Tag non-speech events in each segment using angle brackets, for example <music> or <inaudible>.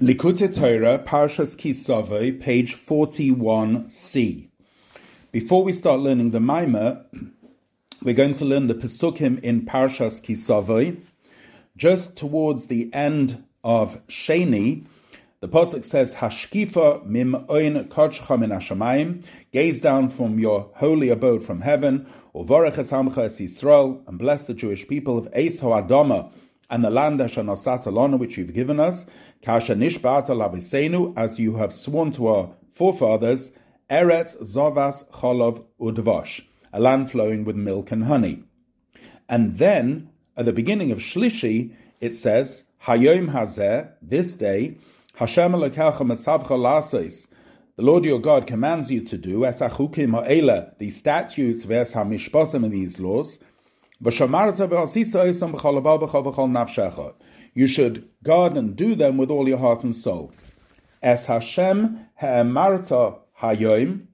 Likutei Torah, Parshas Ki Savo, page 41c. Before we start learning the Maimah, we're going to learn the Pesukim in Parshas Ki Savo. Just towards the end of Sheni, the Pasuk says, Hashkifa mim oin kodshcha min hashamayim, gaze down from your holy abode from heaven, uvarech es hamcha es Yisrael, and bless the Jewish people of Eis Adama and the land Alona, which you've given us, Kasha nishbata lavisenu, as you have sworn to our forefathers, Eretz Zovas Cholov Udvash, a land flowing with milk and honey. And then, at the beginning of Shlishi, it says, Hayom Hazeh, this day, Hashem Elokecha Metzavcha Lasis, the Lord your God commands you to do, Esachukim Ha'ela, the statutes, Ves HaMishpotim in these laws, V'shamarta v'asisa isam b'chol nafshecha you should guard and do them with all your heart and soul. As Hashem ha'emarta hayoim,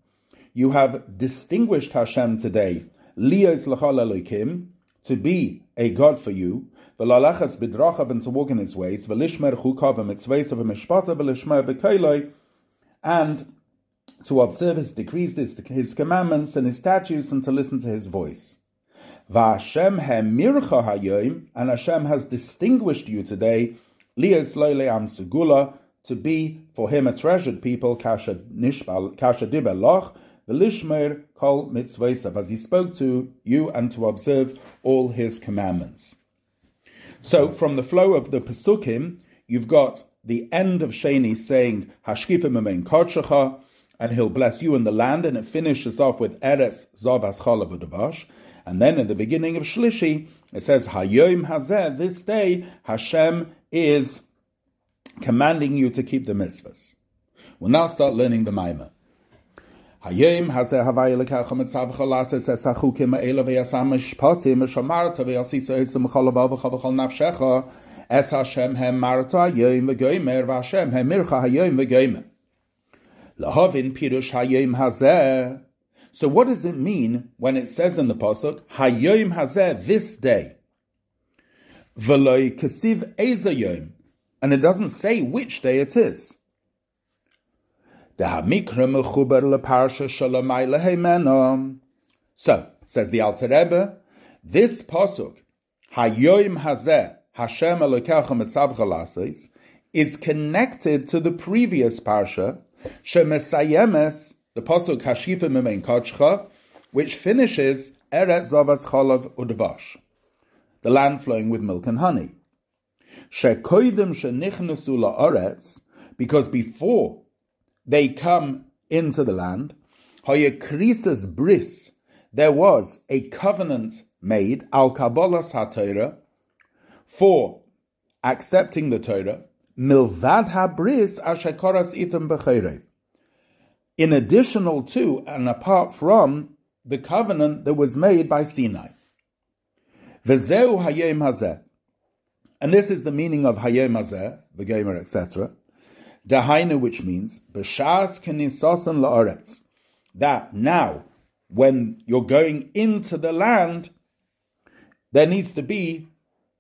you have distinguished Hashem today, liyos l'chol elokim, to be a God for you, v'lalachas bidrachav and to walk in His ways, v'lishmer chukav v'mitzvahs v'mishpata v'lishmer b'koiloi, and to observe His decrees, His commandments, and His statutes, and to listen to His voice. V'Hashem hemircha hayoim, and Hashem has distinguished you today, lias loyle am segula, to be for him a treasured people, kasha dibelach, v'lishmer kol mitzvaysav, as he spoke to you and to observe all his commandments. So from the flow of the Pesukim, you've got the end of Sheni saying, Hashkifim amen kodshacha, and he'll bless you in the land, and it finishes off with Eretz Zavas Chalav and then in the beginning of Shlishi, it says, Hayom Hazeh, this day, Hashem is commanding you to keep the mitzvahs. We'll now start learning the Maimah. Hayom Hazeh Havaya Lekach Mitzav Chalases Es HaChukim Ha'ela V'yasam Mishpatim Mishamarta V'yasisa Esam Chalav V'chav V'chal Nafshecha Es Hashem Hem Marta Hayom V'goymer V'Hashem Hem Mircha Hayom V'goymer Lahavin Pirush Hayom Hazeh so what does it mean when it says in the pasuk Hayom Hazeh this day? And it doesn't say which day it is. So says the Alter Rebbe, this pasuk Hayom Hazeh Hashem Elokecha Mitzavcha is connected to the previous parsha Shemesayemes the pasuk Hashifa Mimein Kachcha, which finishes Eretz Zavas Chalav Udvash, the land flowing with milk and honey. Shekoidim shenichnasu la'aretz, because before they come into the land, Hayakrisis bris, there was a covenant made, al kabbalas ha for accepting the Torah, milvad HaBris ashekoras itam b'chayrev in additional to and apart from the covenant that was made by Sinai. Vezeu hayem hazeh. And this is the meaning of hayem hazeh, the gamer, etc. Dahainu, which means, b'shas kenisosan la'aretz. That now, when you're going into the land, there needs to be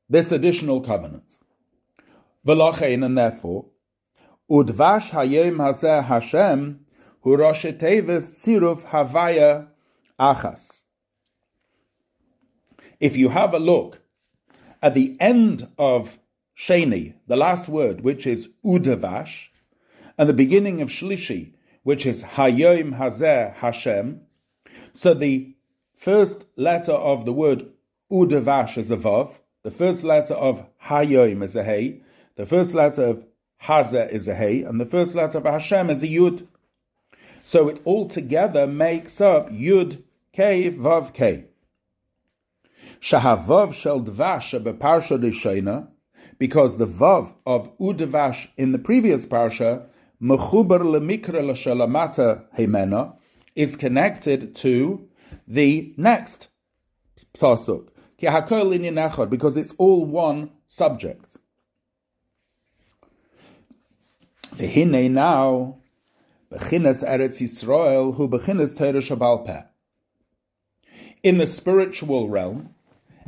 this additional covenant. V'lachein, and therefore, udvash hayem hazeh Hashem havaya achas. If you have a look at the end of Sheni, the last word, which is Udavash, and the beginning of Shlishi, which is Hayom Hazeh Hashem, so the first letter of the word Udavash is a Vav, the first letter of Hayom is a Hey, the first letter of Hazeh is a Hey, and the first letter of Hashem is a Yud. So it all together makes up Yud K Vav K. Shahavav shel dvash beparsha Rishona, because the vav of udvash in the previous parsha mechuber lemikra l'shalamata hemena is connected to the next pasuk ki hakol because it's all one subject. V'hinei now Bechinas Eretz Yisrael, who bechinas Torah In the spiritual realm,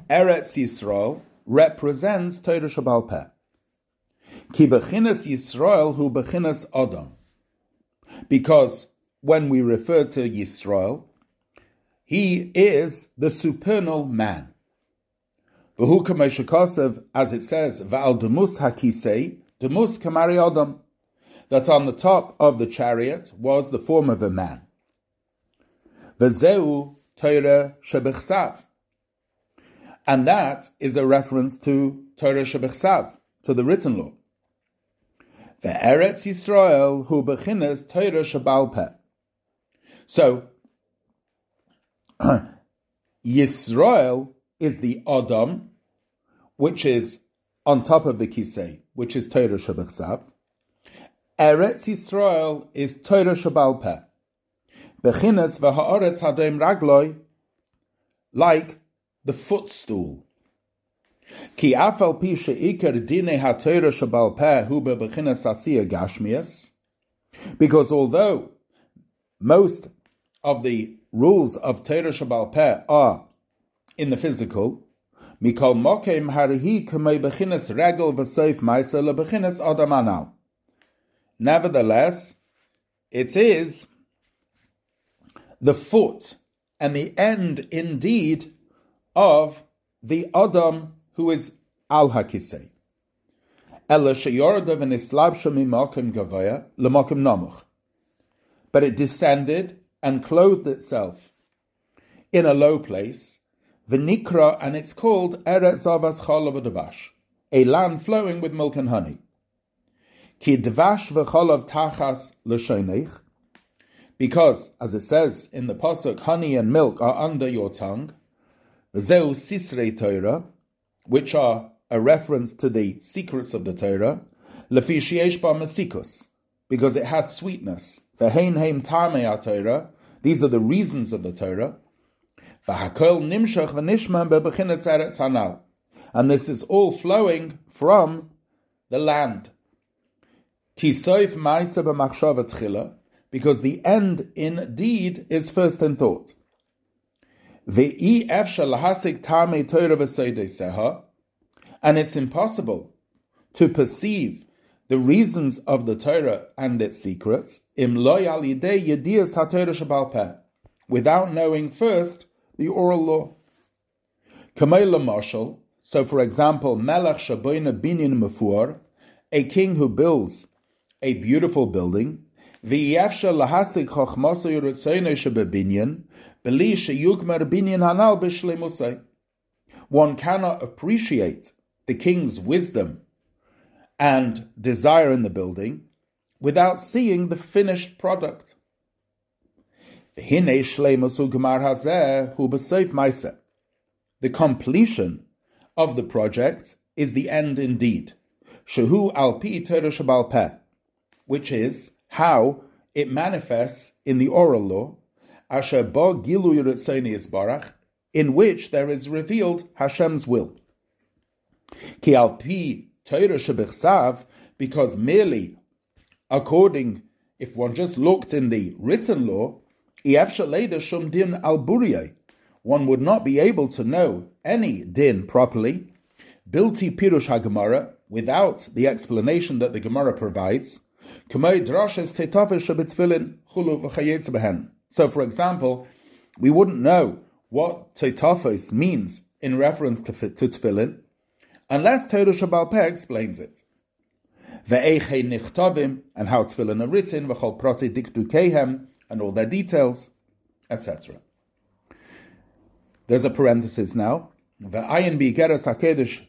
Eretz Yisrael represents Torah Shabal Peh. Ki bechinas Yisrael hu bechinas Adam. Because when we refer to Yisrael, he is the supernal man. V'hu kameshakasev, as it says, va'al demus hakisei, demus kamari Adam, that on the top of the chariot was the form of a man. V'zeu Torah shebechsav. And that is a reference to Torah shebechsav, to the written law. The Eretz Yisrael hu bechinas Torah shebalpeh. So, <clears throat> Yisrael is the Adam, which is on top of the Kisei, which is Torah Shabbat Eretz Yisrael is Torah Shabbat Peh. Bechinas v'ha'aretz hadem ragloi, like the footstool. Ki afal pi she'ikar dine ha'torah shabal peh hu bechinas asiya gashmias, because although most of the rules of Torah Shabbat Peh are in the physical, Mikol Mokem Harihi Kamei Bechinas Regel V'Seif Maisa LeBechinas Adamanal. Nevertheless, it is the foot and the end indeed of the Adam who is Al Hakisei. But it descended and clothed itself in a low place, Vinikra, and it's called Eretz Davash, a land flowing with milk and honey. Ki Dvash v'cholav tachas l'shonech, because, as it says in the pasuk, honey and milk are under your tongue. Zeu sisrei Torah, which are a reference to the secrets of the Torah. Lefi sheyesh because it has sweetness. V'hein heim tarmei Torah, these are the reasons of the Torah. And this is all flowing from the land. Because the end indeed is first in thought. Ve'i efshal lahasik tamei Torah seha, and it's impossible to perceive the reasons of the Torah and its secrets, im without knowing first the oral law. Kamela Marshal, so for example, Melech Shaboina Binyan Mafur, a king who builds a beautiful building. One cannot appreciate the king's wisdom and desire in the building without seeing the finished product. The completion of the project is the end indeed. Shehu al which is how it manifests in the oral law, asher ba gilu in which there is revealed Hashem's will. Ki al shebichsav, because merely according, if one just looked in the written law, shum din al one would not be able to know any din properly, bilti pirush hagemara, without the explanation that the Gemara provides, so, for example, we wouldn't know what tetafos means in reference to, to tefillin, unless Torah Shabbal Peh explains it. Ve'echei nichtabim, and how tefillin are written, v'chol proti dikdukehem, and all their details, etc. There's a parenthesis now. Ve'ayin bi'geres ha'kedesh,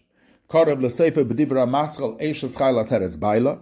korav l'sefer b'divra maschal eishes chayla teres baila,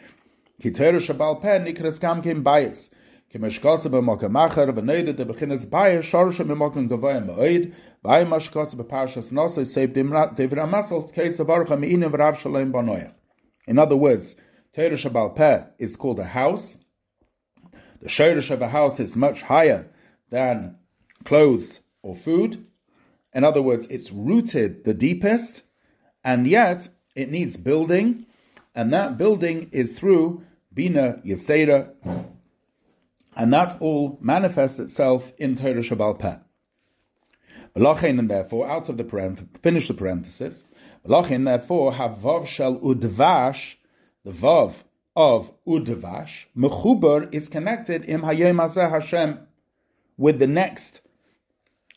boynoyach, kitera shabal pen, nikras kam kim bayis, kemeshkotze b'mokem macher, v'neidet de bechinas bayis, shorsha b'mokem gavoyim ba'oid, in other words, Torah Shabbal Peh is called a house. The Shoresh of a house is much higher than clothes or food. In other words, it's rooted the deepest, and yet it needs building, and that building is through Bina Yesera, and that all manifests itself in Torah Shabbal Peh. and therefore, out of the parenthesis, finish the parenthesis. Velachin, therefore, have vav shel udvash, the vav of udvash, mechuber is connected im hayom Hashem with the next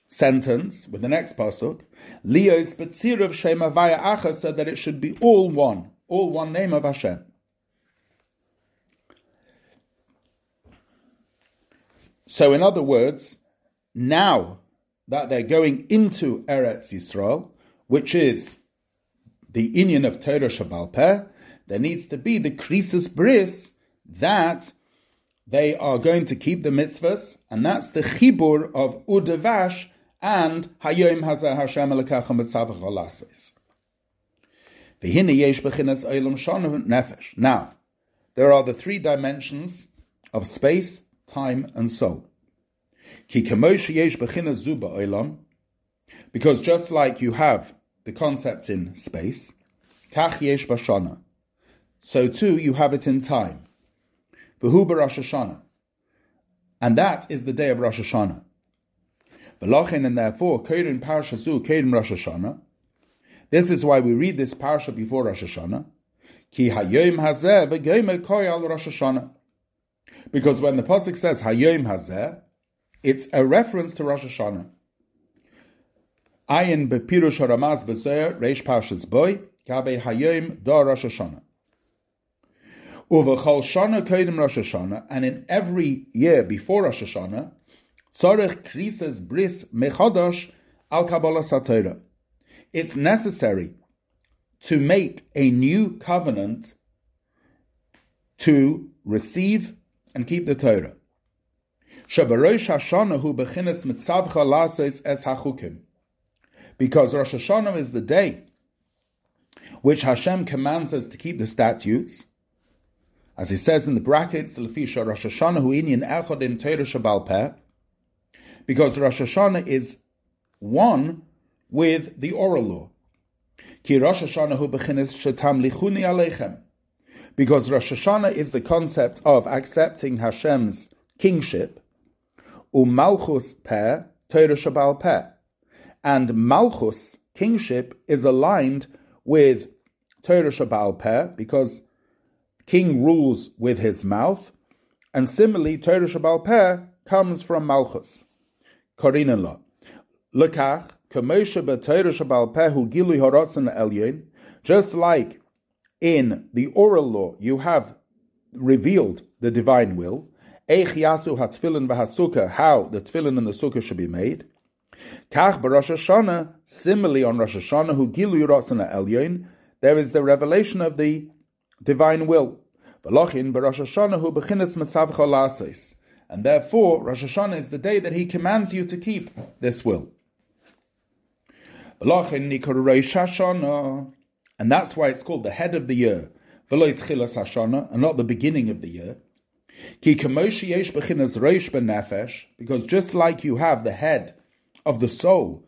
sentence, with the next pasuk, Leo's betzirav shema vaya acha, so that it should be all one, all one name of Hashem. So, in other words, now that they're going into Eretz Yisrael, which is the Inyan of Torah Shabbal there needs to be the krisis bris that they are going to keep the mitzvahs, and that's the chibur of udavash and hayom hazeh Hashem elokachem b'tzavach. V'hine yesh b'chinas olam shonu nefesh. Now, there are the three dimensions of space, time, and soul. Because just like you have the concept in space, so too you have it in time. Rosh. And that is the day of Rosh Hashanah. V'lochin and therefore, Keirin Parasha Zu, Keirin Rosh. This is why we read this parasha before Rosh Hashanah. Ki hayom hazeh v'geimel koyal Rosh Hashanah. Because when the pasuk says hayom hazeh, it's a reference to Rosh Hashanah. Ayin bepirush haramaz v'zeir reish parshas boy kabe hayom da Rosh Hashanah. Uvachal Shana Kodim Rosh Hashanah, and in every year before Rosh Hashanah, Tzorech Krises Bris Mechodosh Al Kabbalah Satira. It's necessary to make a new covenant to receive and keep the Torah. Because Rosh Hashanah is the day which Hashem commands us to keep the statutes, as he says in the brackets, Lefisha Rosh Hashanah hu inyan echad in Torah Shabbal Peh, because Rosh Hashanah is one with the oral law. Ki Rosh Hashanah hu bechinis shetam lichuni aleichem. Because Rosh Hashanah is the concept of accepting Hashem's kingship, umalchus peh, Torah Shabbal. And Malchus, kingship, is aligned with Torah Shabbal because king rules with his mouth, and similarly, Torah Shabbal comes from Malchus. Korina lo. Lekach, Kamosha b'Torah Shabbal Peh hu gilui elyon, just like in the oral law you have revealed the divine will, Eich yasu hatfilin how the tefillin and the sukkah should be made. Kach b'Rosh Hashanah, similarly on Rosh Hashanah, who gilu yorotzana elyon, there is the revelation of the divine will. And therefore, Rosh Hashanah is the day that He commands you to keep this will. And that's why it's called the head of the year, and not the beginning of the year. Because just like you have the head of the soul,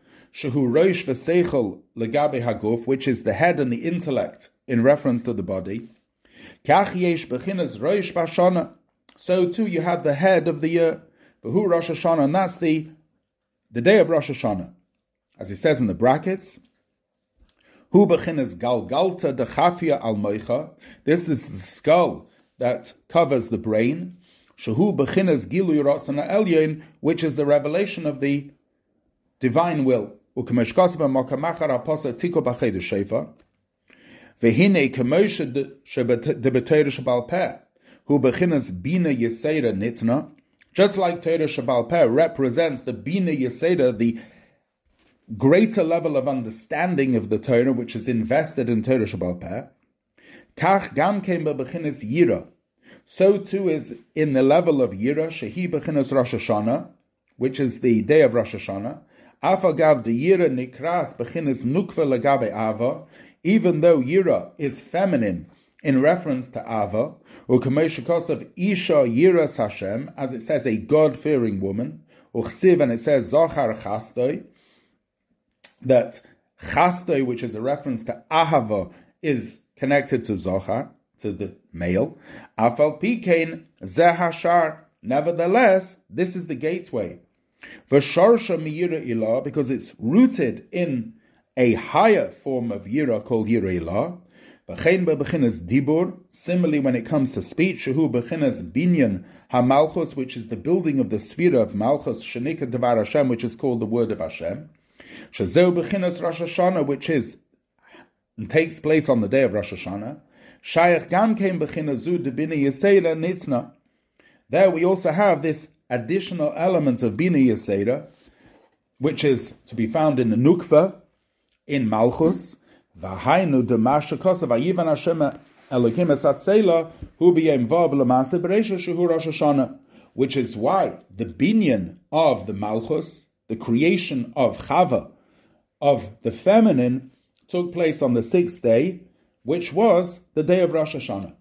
which is the head and the intellect in reference to the body, so too you have the head of the year, and that's the, the day of Rosh Hashanah. As he says in the brackets, Hu bechinas galgalta dechafia al. This is the skull that covers the brain. Shahu bechinas gilu yiratzana elyon, which is the revelation of the divine will. Ukemeshkosba mokamachar aposa tiko b'chedu shefa. Vehine kemoshe de b'Torah Shabbal Peh, who bechinas bina yeseda nitna, just like Torah Shabbal Peh represents the bina yeseda, the greater level of understanding of the Torah which is invested in Torah Shabbal kach gam yira. So too is in the level of yira, shehi bechinas Rosh Hashanah, which is the day of Rosh Hashanah, afagav de yira nikras bechinas nukva legabe ava, even though Yira is feminine in reference to Ava, of Isha Yiras Hashem, as it says a God-fearing woman, Uchsiv, and it says Zachar Chastoi, that Chastoi, which is a reference to Ahava, is connected to Zachar, to the male. Afal Pikein Zehashar, nevertheless, this is the gateway. V'sharsha miyira ilah, because it's rooted in a higher form of yira called yira ilah. V'chein bebechinas dibur. Similarly, when it comes to speech, shehu bechinas binyan hamalchus, which is the building of the sphere of malchus, shenika devar Hashem, which is called the word of Hashem. Shazeu bechinas Rosh Hashanah, which is takes place on the day of Rosh Hashanah. Shayach gam came bechinazu debina yisela nitzna. There we also have this additional element of bina yisera, which is to be found in the nukva, in Malchus, V'hainu demasha kosav ayivan Hashem Elokim esatzela hu b'yem vav l'maaseh b'reisha shehu Rosh Hashanah, which is why the binyan of the Malchus, the creation of Chava, of the feminine, took place on the sixth day, which was the day of Rosh Hashanah.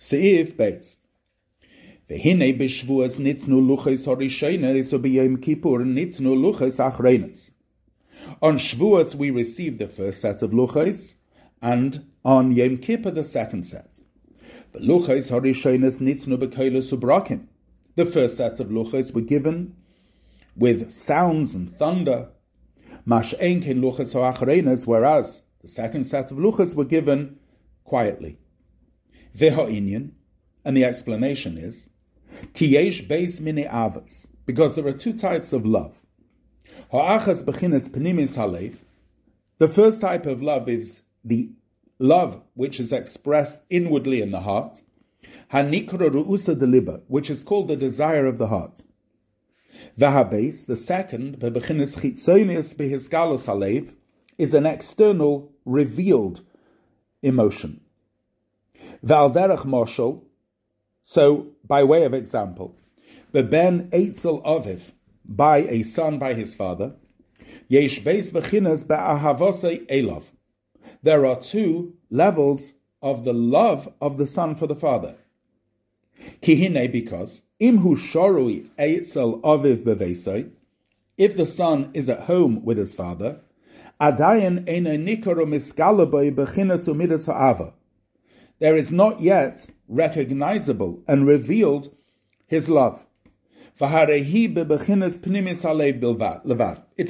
Seif Beis. V'hinei b'shvuas nitznu luches horishenes, b'yem kippur nitznu luches achrenes. On Shavuos, we receive the first set of luchos, and on Yom Kippur, the second set. The luchos harishonis nitznu bekoila subrakim. The first set of luchos were given with sounds and thunder. Whereas the second set of luchos were given quietly. Veha and the explanation is, kiyesh beis mini because there are two types of love. Bechinas penimis. The first type of love is the love which is expressed inwardly in the heart. Hanikra ru'usa deliba, which is called the desire of the heart. Vahabes, the second, bebechinas chitzonius behisgalos halev, is an external, revealed emotion. Valderach moshel, so by way of example, beben eitzel aviv, by a son by his father. Yesh beis bechinas be'ahavosei elov. There are two levels of the love of the son for the father. Kihine, because imhu shorui eitzel aviv bevesei, if the son is at home with his father, adayin ena nikoro miskalabai bechinas umidas ha'ava. There is not yet recognizable and revealed his love. It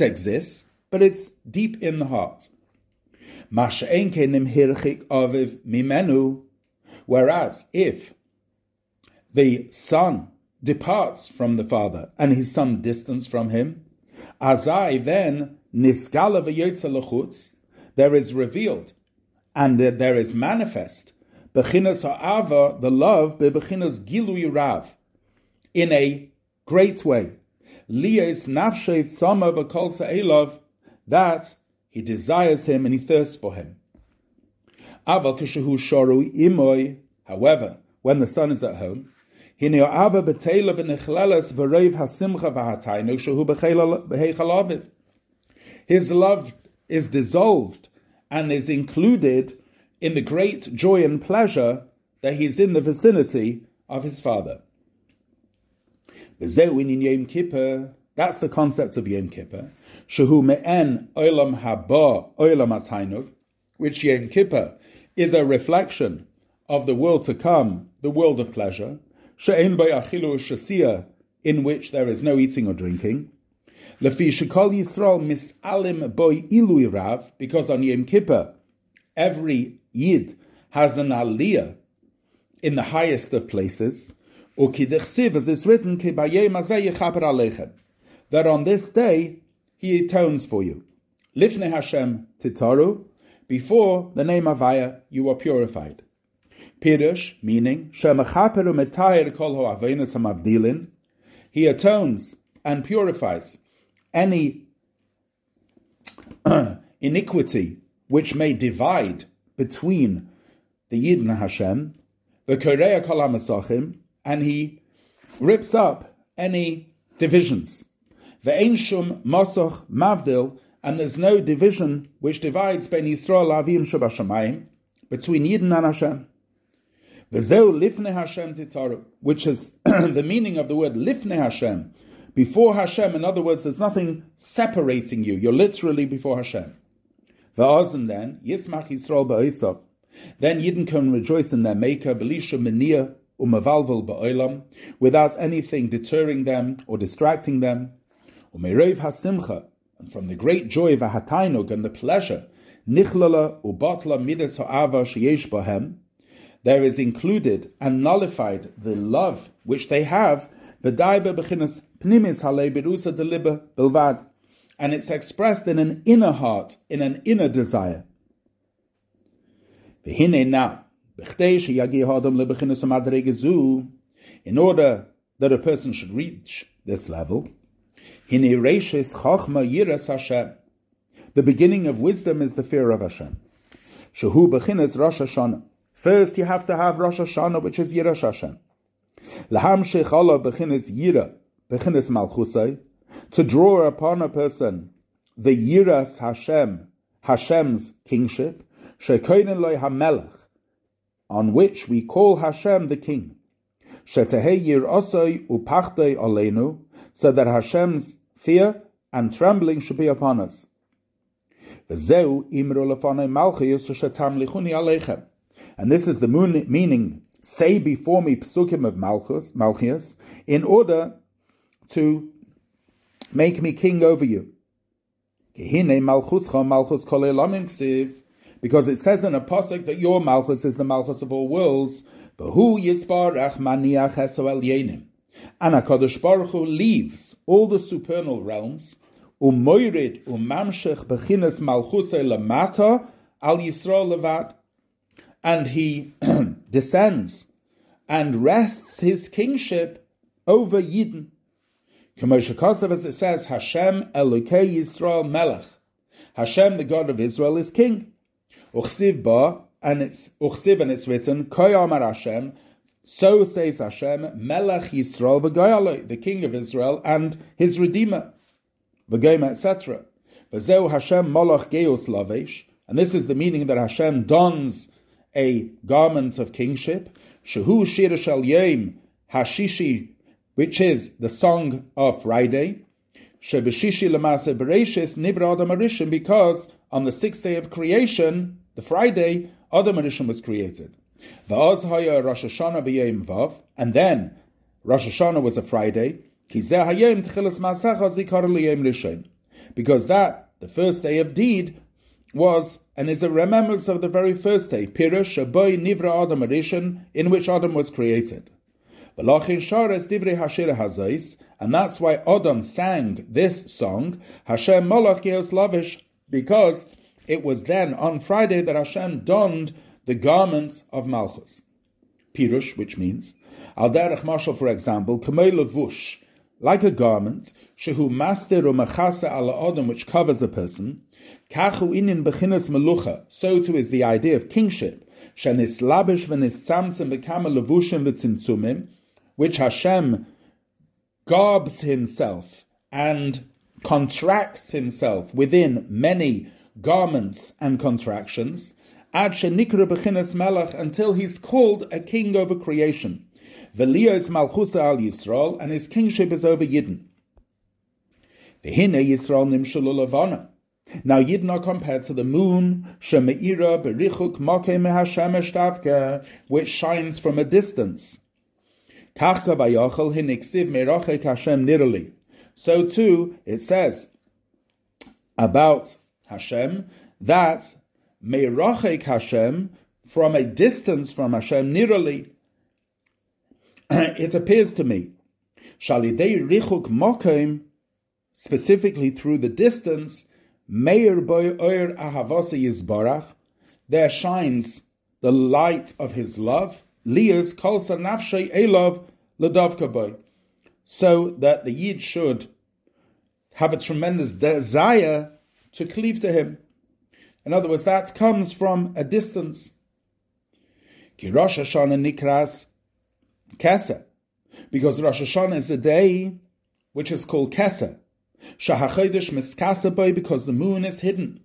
exists, but it's deep in the heart. Whereas if the son departs from the father and his son distance from him, azai then niskala there is revealed and there is manifest bechinas ha'ava, the love, bechinas gilui rav, in a great way. Lias nafshet sama b'kol elov, that he desires him and he thirsts for him. Aval kishahu shoru imoy, however, when the son is at home, His love is dissolved and is included in the great joy and pleasure that he's in the vicinity of his father. That's the concept of Yom Kippur. Which Yom Kippur is a reflection of the world to come, the world of pleasure. She'en achilu shasia, in which there is no eating or drinking. Lefi shekol Yisrael misalim boy ilui rav, because on Yom Kippur, every Yid has an aliyah in the highest of places. Ukidichsiv, as is written, that on this day he atones for you. Lifne Hashem titaru, before the name Avaya you are purified. Pirush, meaning, kol he atones and purifies any <clears throat> iniquity which may divide between the Yid and Hashem, the Korea kol and he rips up any divisions. Ve'ein shum mosoch mavdil, and there's no division which divides ben Yisrael avim shabashamayim between Yidden and Hashem. V'zeu lifnei Hashem titaru, which is <clears throat> the meaning of the word lifnei Hashem. Before Hashem, in other words, there's nothing separating you. You're literally before Hashem. The V'azen then, Yismach Yisrael ba'isov. Then Yidden can rejoice in their Maker, Belisha Meniah umavalvel ba'olam, without anything deterring them or distracting them. Umerev hasimcha, and from the great joy of a and the pleasure, nichlala ubatla midas ha'ava sheyesh there is included and nullified the love which they have, and it's expressed in an inner heart, in an inner desire. In order that a person should reach this level, the beginning of wisdom is the fear of Hashem. First, you have to have Rosh Hashanah, which is Yiras Hashem. Laham shechala bechinas Yira, bechinas Malchusay, to draw upon a person the Yiras Hashem, Hashem's kingship, shekoinen loy hamelech, on which we call Hashem the King. Shetehei osoi upachtei olenu, so that Hashem's fear and trembling should be upon us. And this is the moon, meaning, say before me psukim of Malchus, Malchus, in order to make me king over you because it says in a pasuk that your Malchus is the Malchus of all worlds. Yenim. And HaKadosh Baruch Hu leaves all the supernal realms, umoirid umamshech bechinas malchusei lamata al Yisrael levad, and he <clears throat> descends and rests his kingship over Yidden. Kamosh as it says, Hashem Elokei Yisrael Melech. Hashem, the God of Israel, is king. Uchsiv ba, and it's Uchsiv and it's written, Koyamar Hashem, so says Hashem, Melech Yisrael v'Goyalo, the King of Israel and his Redeemer, v'Goyma, etc. V'zeu Hashem Molach Geos Lavesh, and this is the meaning that Hashem dons a garment of kingship, Shehu Shir Shal Yom Hashishi, which is the song of Friday, Shebeshishi Lamase Bereshis Nivra Adam Arishim, because on the sixth day of creation, the Friday, Adam Arishim was created. Va'oz haya Rosh Hashanah b'yom vav, and then Rosh Hashanah was a Friday. Because that, the first day of deed, was and is a remembrance of the very first day, Pirush Shaboy Nivra Adam Arishon, in which Adam was created. V'lachin shares divrei hashir hazais, and that's why Adam sang this song, Hashem Malach Lavish, because it was then on Friday that Hashem donned the garment of Malchus. Pirush, which means, Al derech mashal, for example, kamei levush, like a garment, shehu master or machasa ala adam, which covers a person, kachu inin bechinas melucha, so too is the idea of kingship, shenis labish v'nis tzamtzim bekama levushim v'tzimtzumim, which Hashem garbs himself and contracts himself within many garments and contractions, ad shenikra bechinas melech, until he's called a king over creation. V'liya is malchusa al Yisrael, and his kingship is over Yidden. V'hine Yisrael nimshulu levana. Now Yidna compared to the moon, shemeira berichuk makeh mehashem eshtavke, which shines from a distance. Kachka vayachal hiniksiv merachek Hashem nirali. So too, it says about Hashem that Meirachek Hashem, from a distance from Hashem, nirali, <clears throat> it appears to me, Shalidei Richuk Mokim, specifically through the distance, Meir Boy Oir Ahavasa Yizbarach, there shines the light of his love, Lias Kolsa Nafshay Elov Ladavka Boy, so that the Yid should have a tremendous desire to cleave to him. In other words, that comes from a distance. Ki Rosh Hashanah Nikras Kesa. Because Rosh Hashanah is a day which is called Kesa. Shahachodesh Miskasa because the moon is hidden.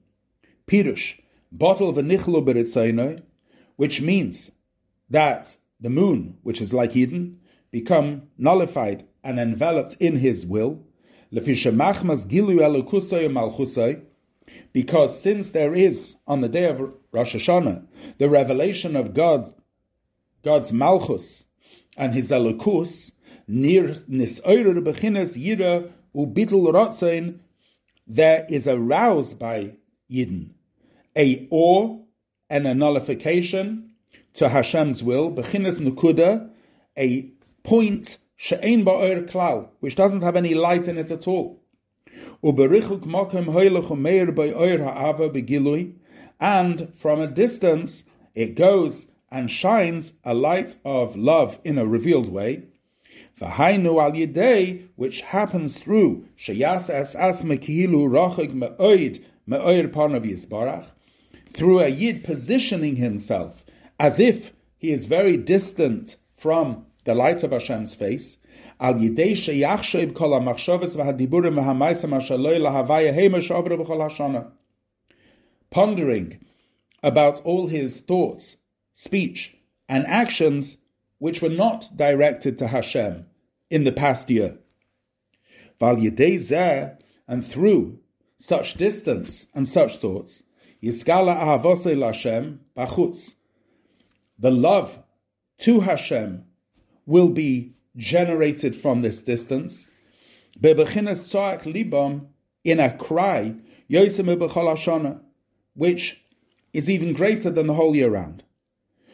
Pirush, bottle of a nichlo beritzainoi, which means that the moon, which is like Eden, become nullified and enveloped in his will. Because since there is, on the day of Rosh Hashanah, the revelation of God, God's Malchus and his Elokus, near Nisoyer Bechines Yira Ubitul Rotzain, there is a rouse by Yidden, a awe and a nullification to Hashem's will, Bechines Nukuda, a point she'ein ba'or klal, which doesn't have any light in it at all. Uberichuk mokem hoylech umeir ba'or ha'ava begilui, and from a distance it goes and shines a light of love in a revealed way. V'hainu al yidei, which happens through sheyas es as mekihilu rochig me'oid me'oir panav yisbarach, through a yid positioning himself as if he is very distant from the light of Hashem's face, al yidei sheyachshev kol ha-machshavas v'hadiburim v'hamaisam ashaloi lahavaya heima shavra b'chol hashana. Pondering about all his thoughts, speech, and actions which were not directed to Hashem in the past year. And through such distance and such thoughts, yiskala ahavose Lashem bachutz, the love to Hashem will be generated from this distance. libam in a cry, Yosem which is even greater than the whole year round.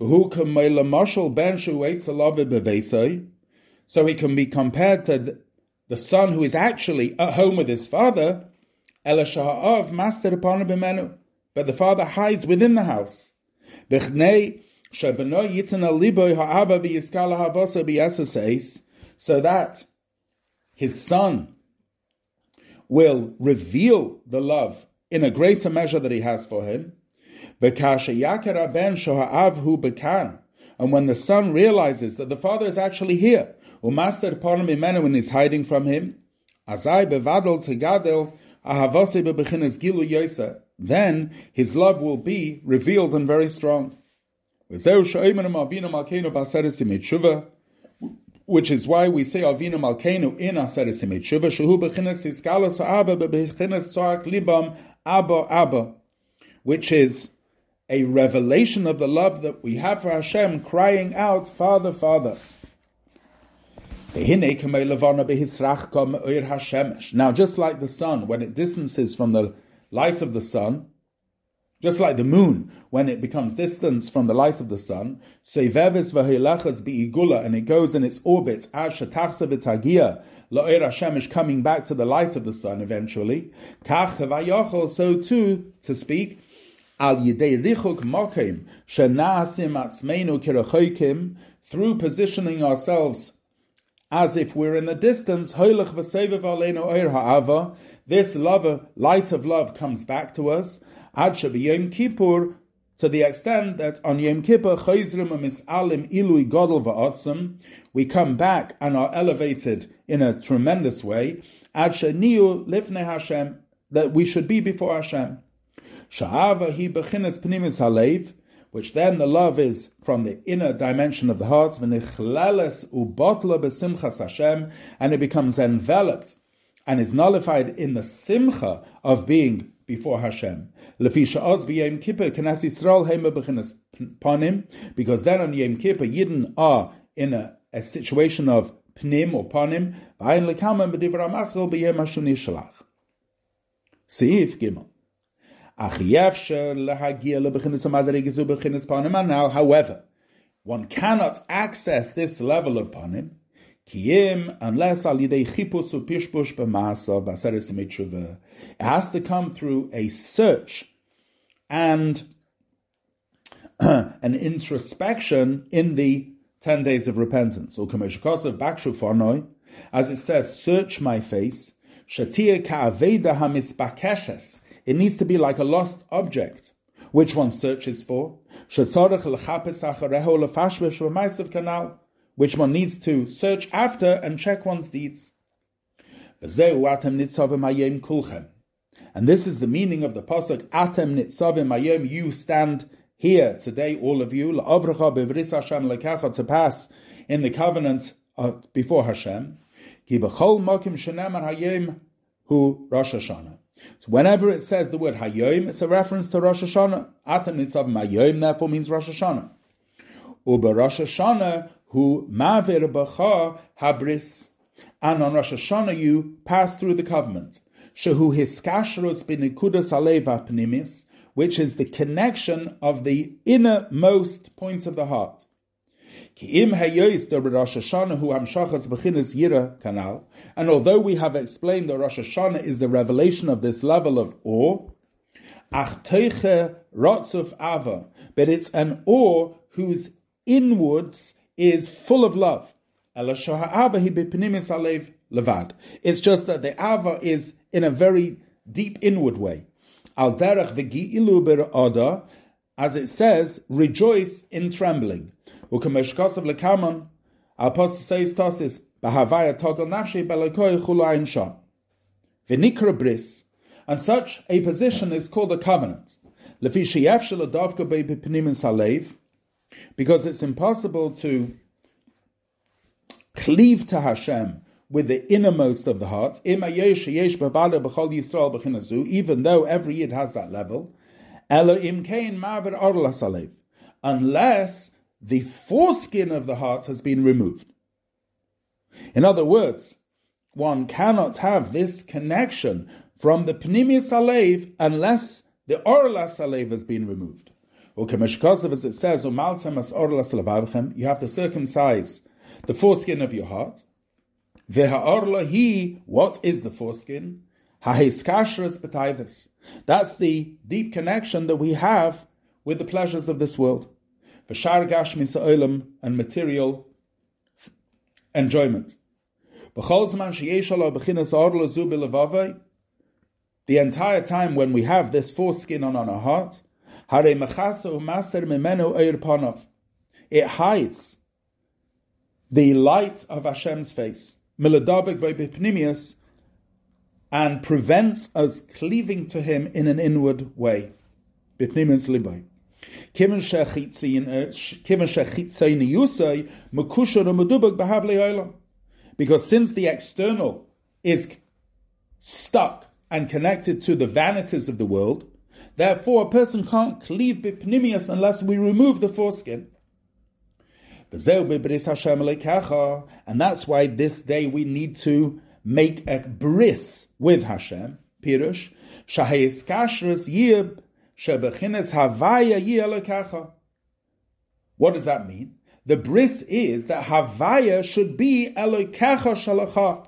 So he can be compared to the son who is actually at home with his father, Elisha of Master Uponabenu, but the father hides within the house. So that his son will reveal the love in a greater measure that he has for him. And when the son realizes that the father is actually here, when he's hiding from him, Azai Bebadl Tegadil, Ahavasi Babhinas Gilu Yosa, then his love will be revealed and very strong. Which is why we say Avinu Malkeinu in Aseret Simei Tshuva, Shehu Bechinas Iskalos Abba Bechinas Tzarek Libam Abba Abba, which is a revelation of the love that we have for Hashem, crying out, Father, Father. Now, just like the sun, when it distances from the light of the sun, just like the moon, when it becomes distance from the light of the sun, and it goes in its orbit, coming back to the light of the sun eventually. So too, to speak, al yidei richuk mokim shenasim atzmeinu kirachoikim, through positioning ourselves as if we're in the distance, this love, light of love comes back to us. Ad Yom Kippur, to the extent that on Yom Kippur, Chayzrim Misalim Ilui Godel Va'otzim, we come back and are elevated in a tremendous way. Ad Sheniu Lifnei Hashem, that we should be before Hashem. Sha'ava Hi Bechinas Pnimis Halev, which then the love is from the inner dimension of the heart, v'nichlales ubotla besimchas Hashem, and it becomes enveloped and is nullified in the simcha of being before Hashem. Because then on Yom Kippur, Yidden are in a, a situation of pnim or panim, Seif Gimel. However, one cannot access this level of panim unless al yidei b'masa b'aseres It has to come through a search and <clears throat> an introspection in the 10 days of repentance. Or as it says, search my face, it needs to be like a lost object, which one searches for. Which one needs to search after and check one's deeds. And this is the meaning of the pasuk Atem nitzavim ayom. You stand here today, all of you, to pass in the covenant uh, before Hashem. Hu Rosh Hashanah. So whenever it says the word Hayom, it's a reference to Rosh Hashanah. Atam Nitzav Hayom therefore means Rosh Hashanah. Uber Rosh Hashanah who Mavir Bacha Habris. And on Rosh Hashanah you pass through the covenant. Shehu Hiskashrus Binikudas Aleva Pnimis, which is the connection of the innermost points of the heart. And although we have explained that Rosh Hashanah is the revelation of this level of awe, but it's an awe whose inwards is full of love. It's just that the ava is in a very deep inward way. As it says, rejoice in trembling. Says tosis, bahavaya nafshi bris, and such a position is called a covenant. Because it's impossible to cleave to Hashem with the innermost of the heart, even though every yid has that level, unless the foreskin of the heart has been removed. In other words, one cannot have this connection from the Pnimius Alev unless the Orlas Alev has been removed. Okay, As it says, you have to circumcise the foreskin of your heart. Ve'ha'orla what is the foreskin? Ha'hiskashras That's the deep connection that we have with the pleasures of this world. V'shar gashmi sa'olam and material enjoyment. The entire time when we have this foreskin on, on our heart, it hides the light of Hashem's face, and prevents us cleaving to Him in an inward way. Uh, because since the external is stuck and connected to the vanities of the world, therefore a person can't cleave bipnimius unless we remove the foreskin. And that's why this day we need to make a bris with Hashem. Pirush, What does that mean? The bris is that Havaya should be Elokecha Shalacha.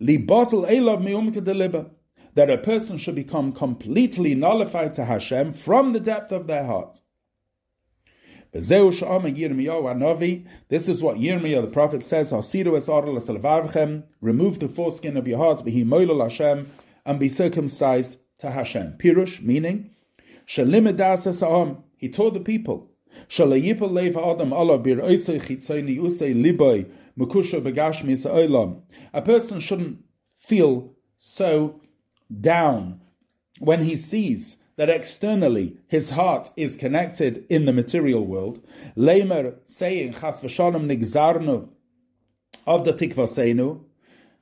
Libotel Elav Meumka Deliba. That a person should become completely nullified to Hashem from the depth of their heart. This is what Yirmiyah the prophet says, remove the foreskin of your hearts, Hashem, and be circumcised to Hashem. Pirush, meaning, he told the people, a person shouldn't feel so down when he sees that externally his heart is connected in the material world. Lamer saying nigzarnu of the tikvaseinu,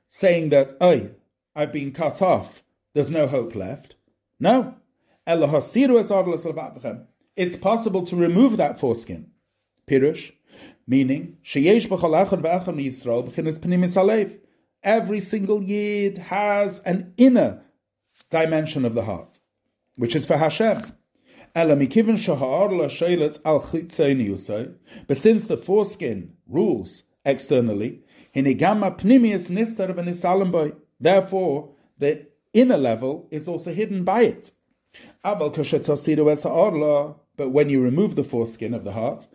saying that, oh, I've been cut off, there's no hope left. No, it's possible to remove that foreskin. Pirush, meaning, every single yid has an inner dimension of the heart, which is for Hashem. But since the foreskin rules externally, therefore the inner level is also hidden by it. But when you remove the foreskin of the heart,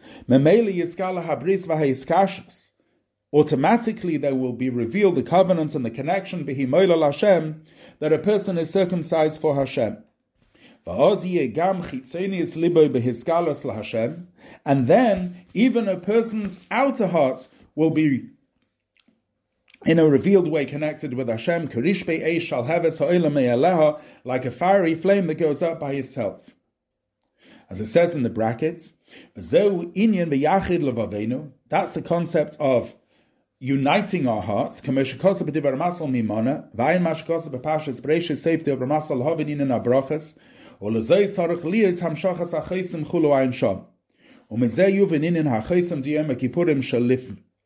automatically there will be revealed the covenant and the connection Hashem that a person is circumcised for Hashem. And then even a person's outer heart will be in a revealed way connected with Hashem, like a fiery flame that goes up by itself. As it says in the brackets, that's the concept of uniting our hearts.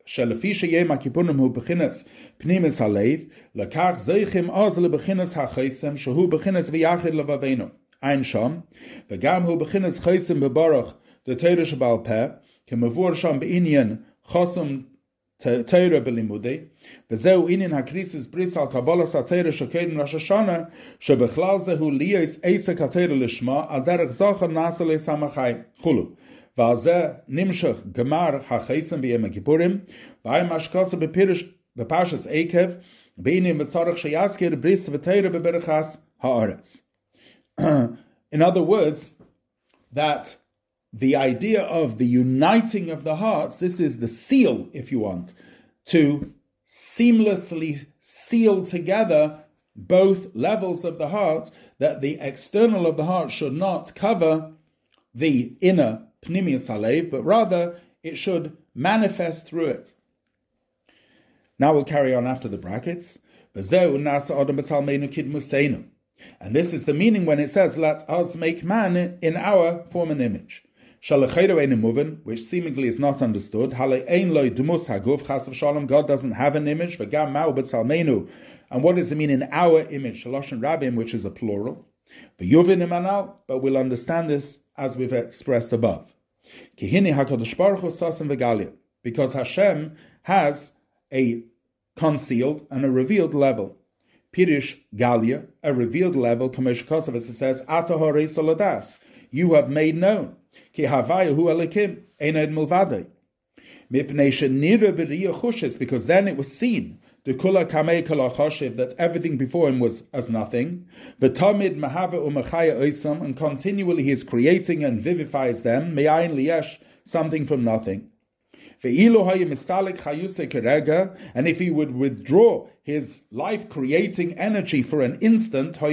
שלפי שיום הכיפורים הוא בחינס פנימס הלב, לקח זכם אז לבחינס החסם שהוא בחינס ויחד לבבינו. אין שם, וגם הוא בחינס חסם בברך דתרא שבעל פה, כמבואר שם בעניין חסם תרא בלימודי, וזהו עניין הקריסס בריס על קבלס התרא שקדם ראש השנה, שבכלל זה הוא ליאס עסק התרא לשמה, על דרך זכר נעשה לסמכי, חולו. ועל זה נמשך גמר החסם ביום הכיפורים, והיה משקוסה בפירש, בפרשס עקב, בעניין בצורך שיזכיר בריס ותרא בברכס הארץ. <clears throat> In other words, that the idea of the uniting of the hearts, this is the seal, if you want, to seamlessly seal together both levels of the heart, that the external of the heart should not cover the inner pnimius halev, but rather it should manifest through it. Now we'll carry on after the brackets. And this is the meaning when it says, Let us make man in our form and image. Which seemingly is not understood. God doesn't have an image. And what does it mean in our image? Which is a plural. But we'll understand this as we've expressed above. Because Hashem has a concealed and a revealed level. Pirish Galia, a revealed level, Kamesh Kosav, as it says, Atahore Soladas, you have made known. Ki Havaya Hu Elikim, Ened Mulvadei. Because then it was seen the kula kamei that everything before him was as nothing. The tamid mahava umachaya oisam, and continually he is creating and vivifies them. Me'ayin liyesh something from nothing. And if he would withdraw his life creating energy for an instant,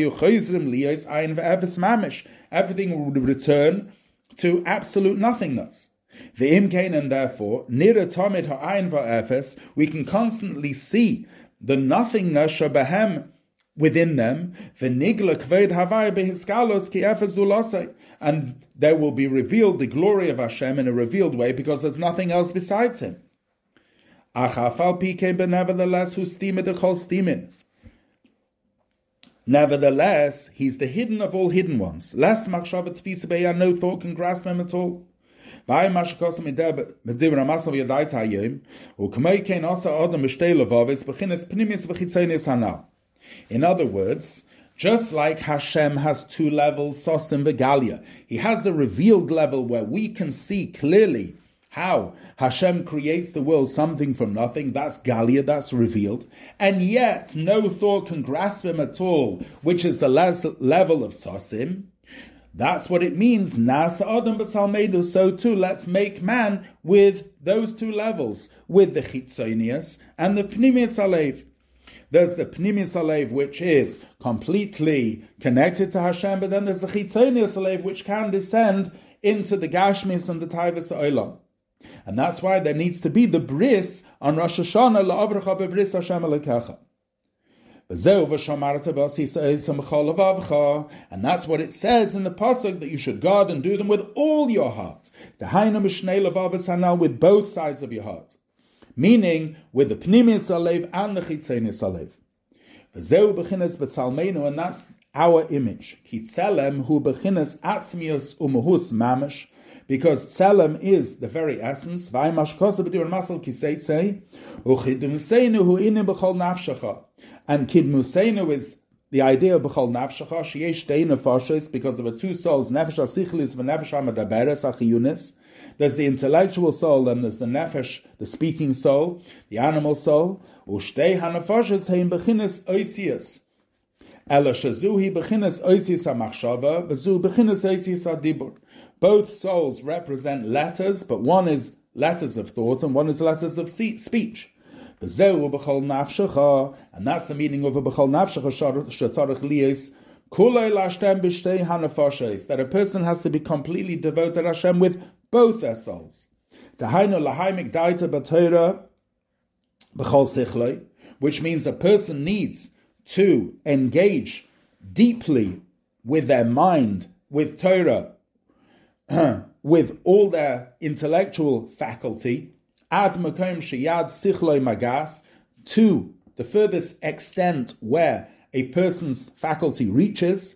everything would return to absolute nothingness. The imkain and therefore, nira tamid ha'ayin va'efes, we can constantly see the nothingness shabahem within them, v'nigla kved havai behiskalos ki efes and there will be revealed the glory of Hashem in a revealed way because there's nothing else besides Him. Achafal pikein but nevertheless, who steamed the chol steamin. Nevertheless, he's the hidden of all hidden ones. Less machshavet tfisa no thought can grasp him at all. Mit zevra maso vi dait hayem u kein vaves beginnes pnimis hana. In other words, just like Hashem has two levels, Sos and Begalia, He has the revealed level where we can see clearly how Hashem creates the world something from nothing. That's Galia, that's revealed. And yet, no thought can grasp him at all, which is the level of Sosim. That's what it means. Nasa Adam Basalmedu. So too, let's make man with those two levels, with the Chitzonius and the Pnimius Alev. There's the Pnimius Alev, which is completely connected to Hashem, but then there's the Chitzonius Alev, which can descend into the Gashmis and the Taivas Olam. And that's why there needs to be the bris on Rosh Hashanah, La'avracha bebris Hashem Alekecha. And that's what it says in the pasuk that you should guard and do them with all your heart. With both sides of your heart. Meaning with the pnimis alev and the chitzenis alev. And that's our image. Kitzelem hu bechinas atzmius umuhus mamish. Because tzelem is the very essence. Vaymash kosa b'dir masal kiseitze. Nafshacha and Kid Kidmusenu is the idea of B'chol Nafshacha, Sheyesh Dei Nefashis, because there are two souls, Nefesh HaSichlis v'Nefesh HaMedaberes HaChiyunis. There's the intellectual soul and there's the Nefesh, the speaking soul, the animal soul. Ushtei HaNefashis Heim Bechinis Oisius. Ela Shazuhi Bechinis Oisius HaMachshava, Bezu Bechinis Oisius HaDibur. Both souls represent letters, but one is letters of thought and one is letters of speech. And that's the meaning of a b'chol nafshecha shetzarech liyes that a person has to be completely devoted to Hashem with both their souls. Which means a person needs to engage deeply with their mind, with Torah, <clears throat> with all their intellectual faculty, ad makom sheyad sichloi magas, to the furthest extent where a person's faculty reaches,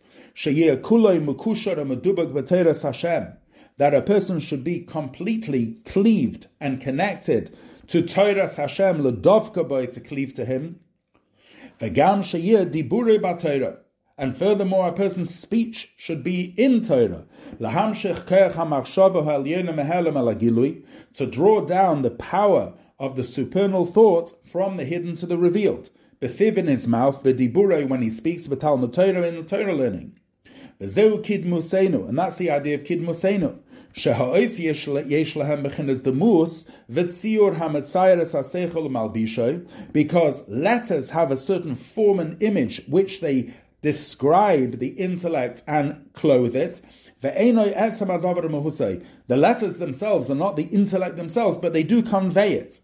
that a person should be completely cleaved and connected to Torah Hashem, to cleave to Him, and furthermore, a person's speech should be in Torah. To draw down the power of the supernal thought from the hidden to the revealed. Bethiv in his mouth, bedibure when he speaks, betal Torah in the Torah learning. Bezeu kid and that's the idea of kid musenu. Shehaois yesh lehem bechinas demus v'tziur hamatzayres asechol malbishoy, because letters have a certain form and image which they describe the intellect and clothe it. The letters themselves are not the intellect themselves, but they do convey it.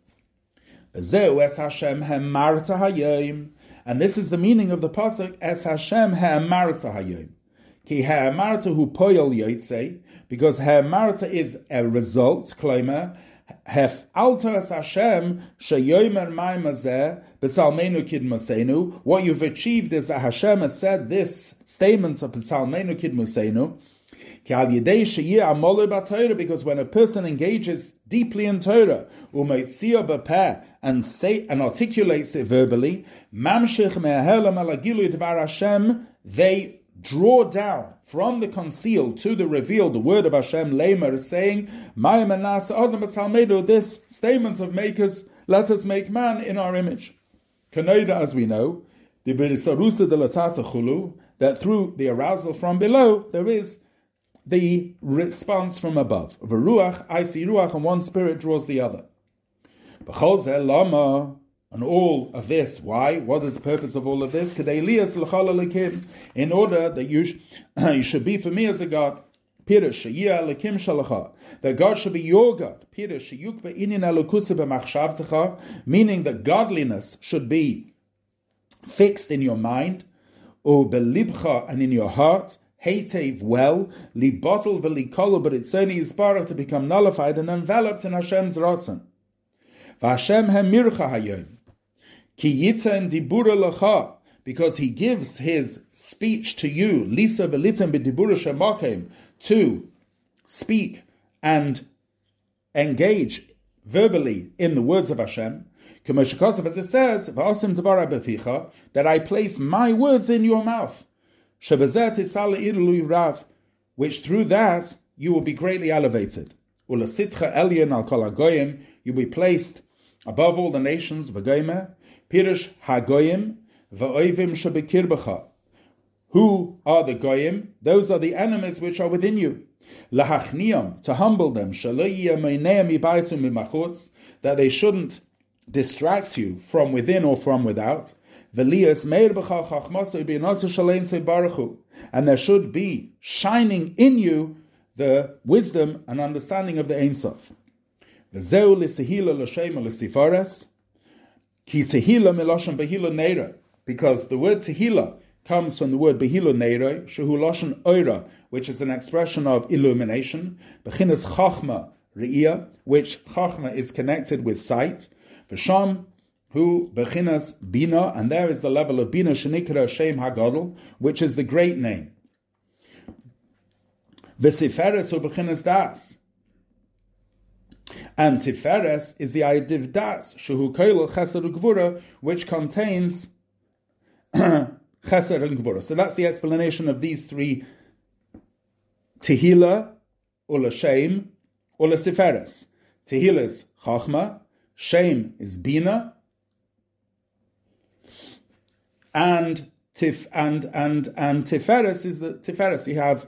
And this is the meaning of the pasuk Es Hashem Ha'amarta because is a result, Kloimer, Hef Hashem sheyomer ma'imazeh b'salmenu kidmusenu. What you've achieved is that Hashem has said this statement of b'salmenu kid musenu. Because when a person engages deeply in Torah, and say and articulates it verbally, they draw down from the concealed to the revealed the word of Hashem Lamer saying, Manas Adam this statements of makers, let us make man in our image. Kanoida, as we know, that through the arousal from below, there is the response from above. Of a ruach, I see ruach, and one spirit draws the other. And all of this. Why? What is the purpose of all of this? In order that you, sh- <clears throat> you should be for me as a God. That God should be your God. Meaning that godliness should be fixed in your mind, and in your heart, Heitev well, libotl velikolo, but it's only isbarach to become nullified and enveloped in Hashem's rotzen. Vashem hemircha hayom. Ki yitzen dibura because he gives his speech to you, lisa velitzen b'dibura shemakim, to speak and engage verbally in the words of Hashem. As it says, that I place my words in your mouth, which through that you will be greatly elevated. You'll be placed above all the nations, Pirish Hagoyim va'oivim shabikirbacha. Who are the goyim? Those are the enemies which are within you. Lahachniam, to humble them, that they shouldn't distract you from within or from without. And there should be shining in you the wisdom and understanding of the Ein Sof. Ki tehila miloshan behila neira, because the word tehila comes from the word behila neira, shehu loshan oira, which is an expression of illumination, bechinas chachma re'ia, which chachma is connected with sight, v'sham who bechinas bina, and there is the level of bina shenikra shem hagadol, which is the great name. V'siferes hu bechinas das, and Tiferes is the idea of Das, Shehu Koil Chesed Gvura, which contains <clears throat> Chesed, and Gvura. So that's the explanation of these three Tehillah, Ula Shem, Ula Seferes. Tehillah is Chachma, Shem is Bina, and Tif and and and Tiferes is the Tiferes. You have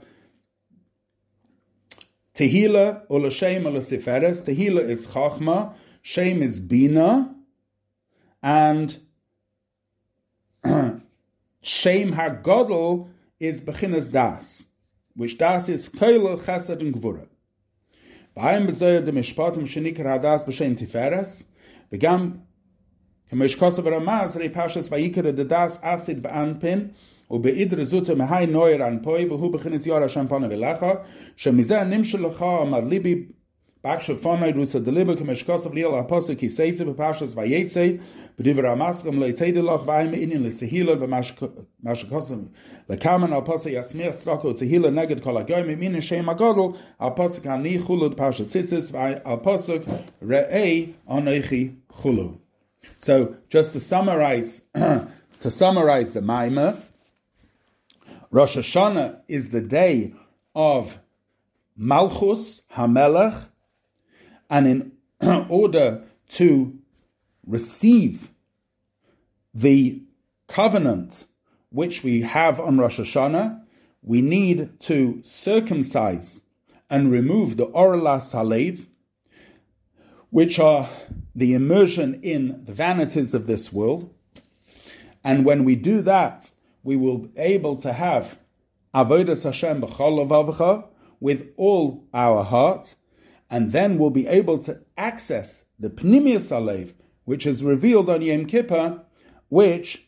Tehila or Shem. Tehila is Chachma, Shame is Bina, and <clears throat> Shame HaGodl is Bechinas Das, which Das is Koil, Chesed, and Gvura. Ba'ayim b'zoyer de mishpatim shenikar hadas b'shem tiferes, v'gam, Kemishkosav ramaz, rei pashas v'yikar das asid b'anpin, ובעיד רזוטו מהי נויר אנפוי והוא בכנס יור השם פונה ולכה שמזה נמשל לך אמר ליבי באקשו פונאי רוסה דליבה כמש כוסף ליאל הפוסק כי סייצה בפרשס וייצא בדיבר המס גם ליתד לך ואי מעניין לסהילה במה שכוסף לקמן על פוסק יסמיר סטוקו תהילה נגד כל הגוי ממין שם הגודל על פוסק אני חולו פרשת ציצס ועל פוסק ראי אנכי חולו So just to summarize, to summarize the Maimah, Rosh Hashanah is the day of Malchus Hamelech, and in <clears throat> order to receive the covenant which we have on Rosh Hashanah, we need to circumcise and remove the Orlas Halev, which are the immersion in the vanities of this world. And when we do that, we will be able to have Avodas Hashem with all our heart, and then we'll be able to access the Pnimius Alev, which is revealed on Yom Kippur, which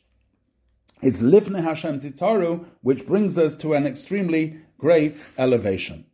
is Lifnei Hashem Titaru, which brings us to an extremely great elevation.